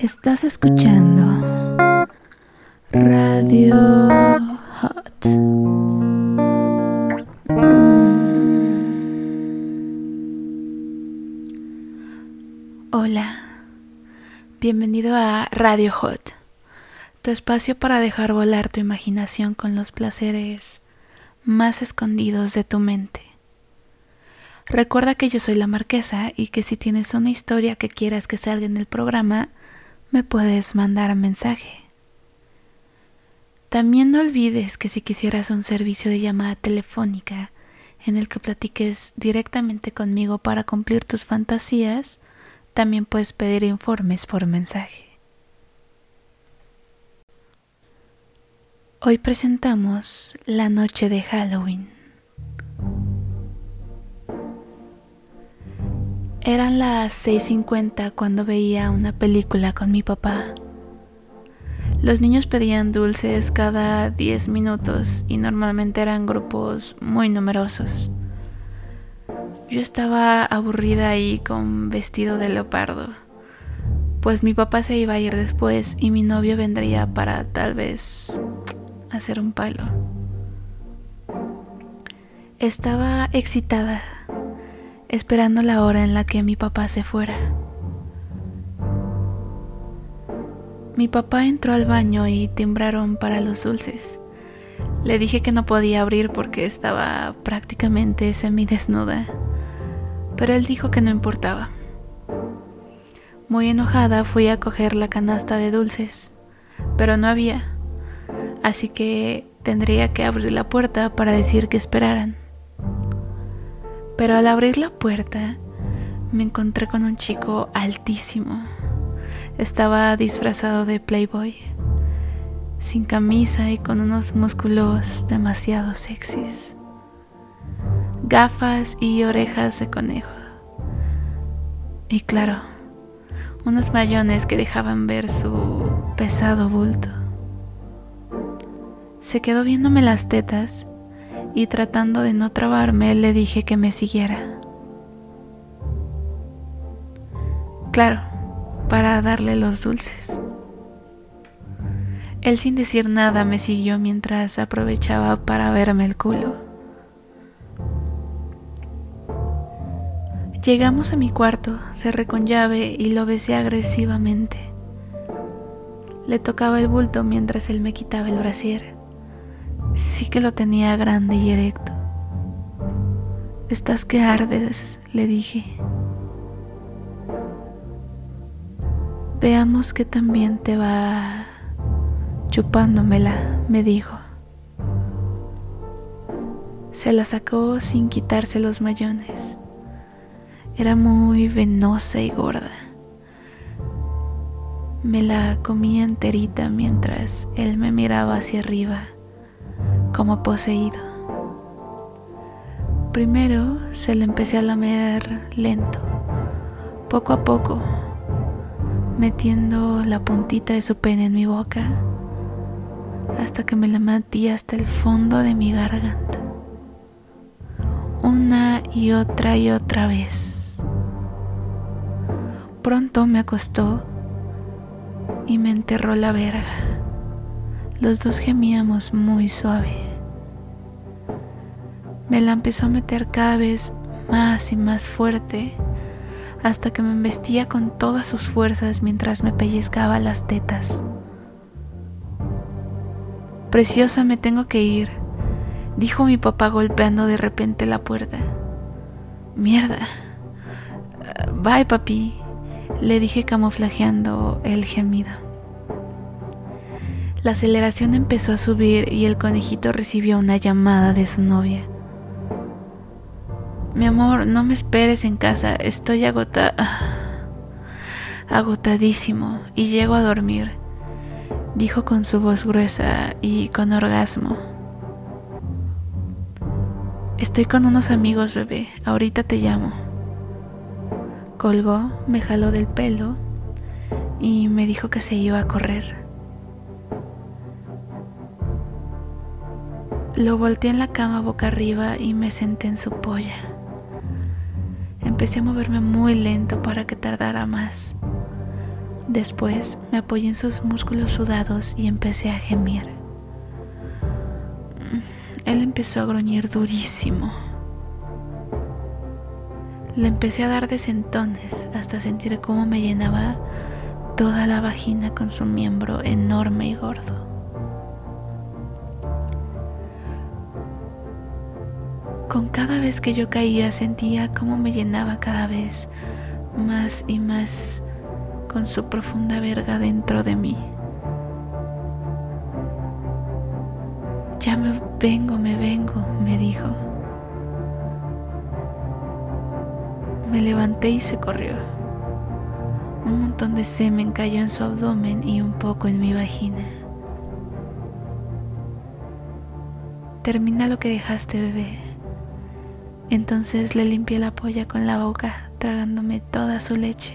Estás escuchando Radio Hot. Hola, bienvenido a Radio Hot, tu espacio para dejar volar tu imaginación con los placeres más escondidos de tu mente. Recuerda que yo soy la marquesa y que si tienes una historia que quieras que salga en el programa, me puedes mandar un mensaje. También no olvides que si quisieras un servicio de llamada telefónica en el que platiques directamente conmigo para cumplir tus fantasías, también puedes pedir informes por mensaje. Hoy presentamos la noche de Halloween. Eran las 6.50 cuando veía una película con mi papá. Los niños pedían dulces cada 10 minutos y normalmente eran grupos muy numerosos. Yo estaba aburrida ahí con vestido de leopardo, pues mi papá se iba a ir después y mi novio vendría para tal vez hacer un palo. Estaba excitada esperando la hora en la que mi papá se fuera. Mi papá entró al baño y timbraron para los dulces. Le dije que no podía abrir porque estaba prácticamente semidesnuda, pero él dijo que no importaba. Muy enojada fui a coger la canasta de dulces, pero no había, así que tendría que abrir la puerta para decir que esperaran pero al abrir la puerta me encontré con un chico altísimo. Estaba disfrazado de Playboy, sin camisa y con unos músculos demasiado sexys, gafas y orejas de conejo. Y claro, unos mayones que dejaban ver su pesado bulto. Se quedó viéndome las tetas y tratando de no trabarme le dije que me siguiera. Claro, para darle los dulces. Él sin decir nada me siguió mientras aprovechaba para verme el culo. Llegamos a mi cuarto, cerré con llave y lo besé agresivamente. Le tocaba el bulto mientras él me quitaba el brasier. Sí que lo tenía grande y erecto. Estás que ardes, le dije. Veamos que también te va chupándomela, me dijo. Se la sacó sin quitarse los mayones. Era muy venosa y gorda. Me la comía enterita mientras él me miraba hacia arriba como poseído. Primero se le empecé a lamer lento, poco a poco, metiendo la puntita de su pene en mi boca, hasta que me la metí hasta el fondo de mi garganta. Una y otra y otra vez. Pronto me acostó y me enterró la verga. Los dos gemíamos muy suave me la empezó a meter cada vez más y más fuerte hasta que me embestía con todas sus fuerzas mientras me pellizcaba las tetas. Preciosa, me tengo que ir, dijo mi papá golpeando de repente la puerta. Mierda. Bye, papi, le dije camuflajeando el gemido. La aceleración empezó a subir y el conejito recibió una llamada de su novia. Mi amor, no me esperes en casa, estoy agotada. agotadísimo y llego a dormir, dijo con su voz gruesa y con orgasmo. Estoy con unos amigos, bebé, ahorita te llamo. Colgó, me jaló del pelo y me dijo que se iba a correr. Lo volteé en la cama boca arriba y me senté en su polla. Empecé a moverme muy lento para que tardara más. Después me apoyé en sus músculos sudados y empecé a gemir. Él empezó a gruñir durísimo. Le empecé a dar desentones hasta sentir cómo me llenaba toda la vagina con su miembro enorme y gordo. Con cada vez que yo caía sentía cómo me llenaba cada vez más y más con su profunda verga dentro de mí. Ya me vengo, me vengo, me dijo. Me levanté y se corrió. Un montón de semen cayó en su abdomen y un poco en mi vagina. Termina lo que dejaste, bebé. Entonces le limpié la polla con la boca, tragándome toda su leche.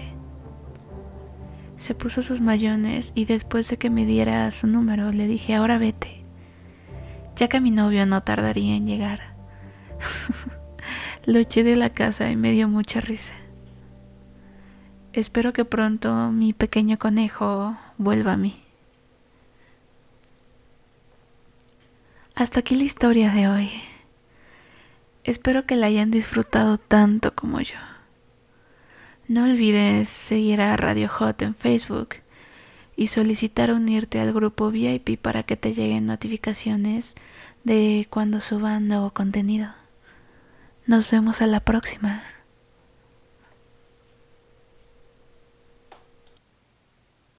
Se puso sus mayones y después de que me diera su número le dije, ahora vete, ya que mi novio no tardaría en llegar. Lo eché de la casa y me dio mucha risa. Espero que pronto mi pequeño conejo vuelva a mí. Hasta aquí la historia de hoy. Espero que la hayan disfrutado tanto como yo. No olvides seguir a Radio Hot en Facebook y solicitar unirte al grupo VIP para que te lleguen notificaciones de cuando suban nuevo contenido. Nos vemos a la próxima.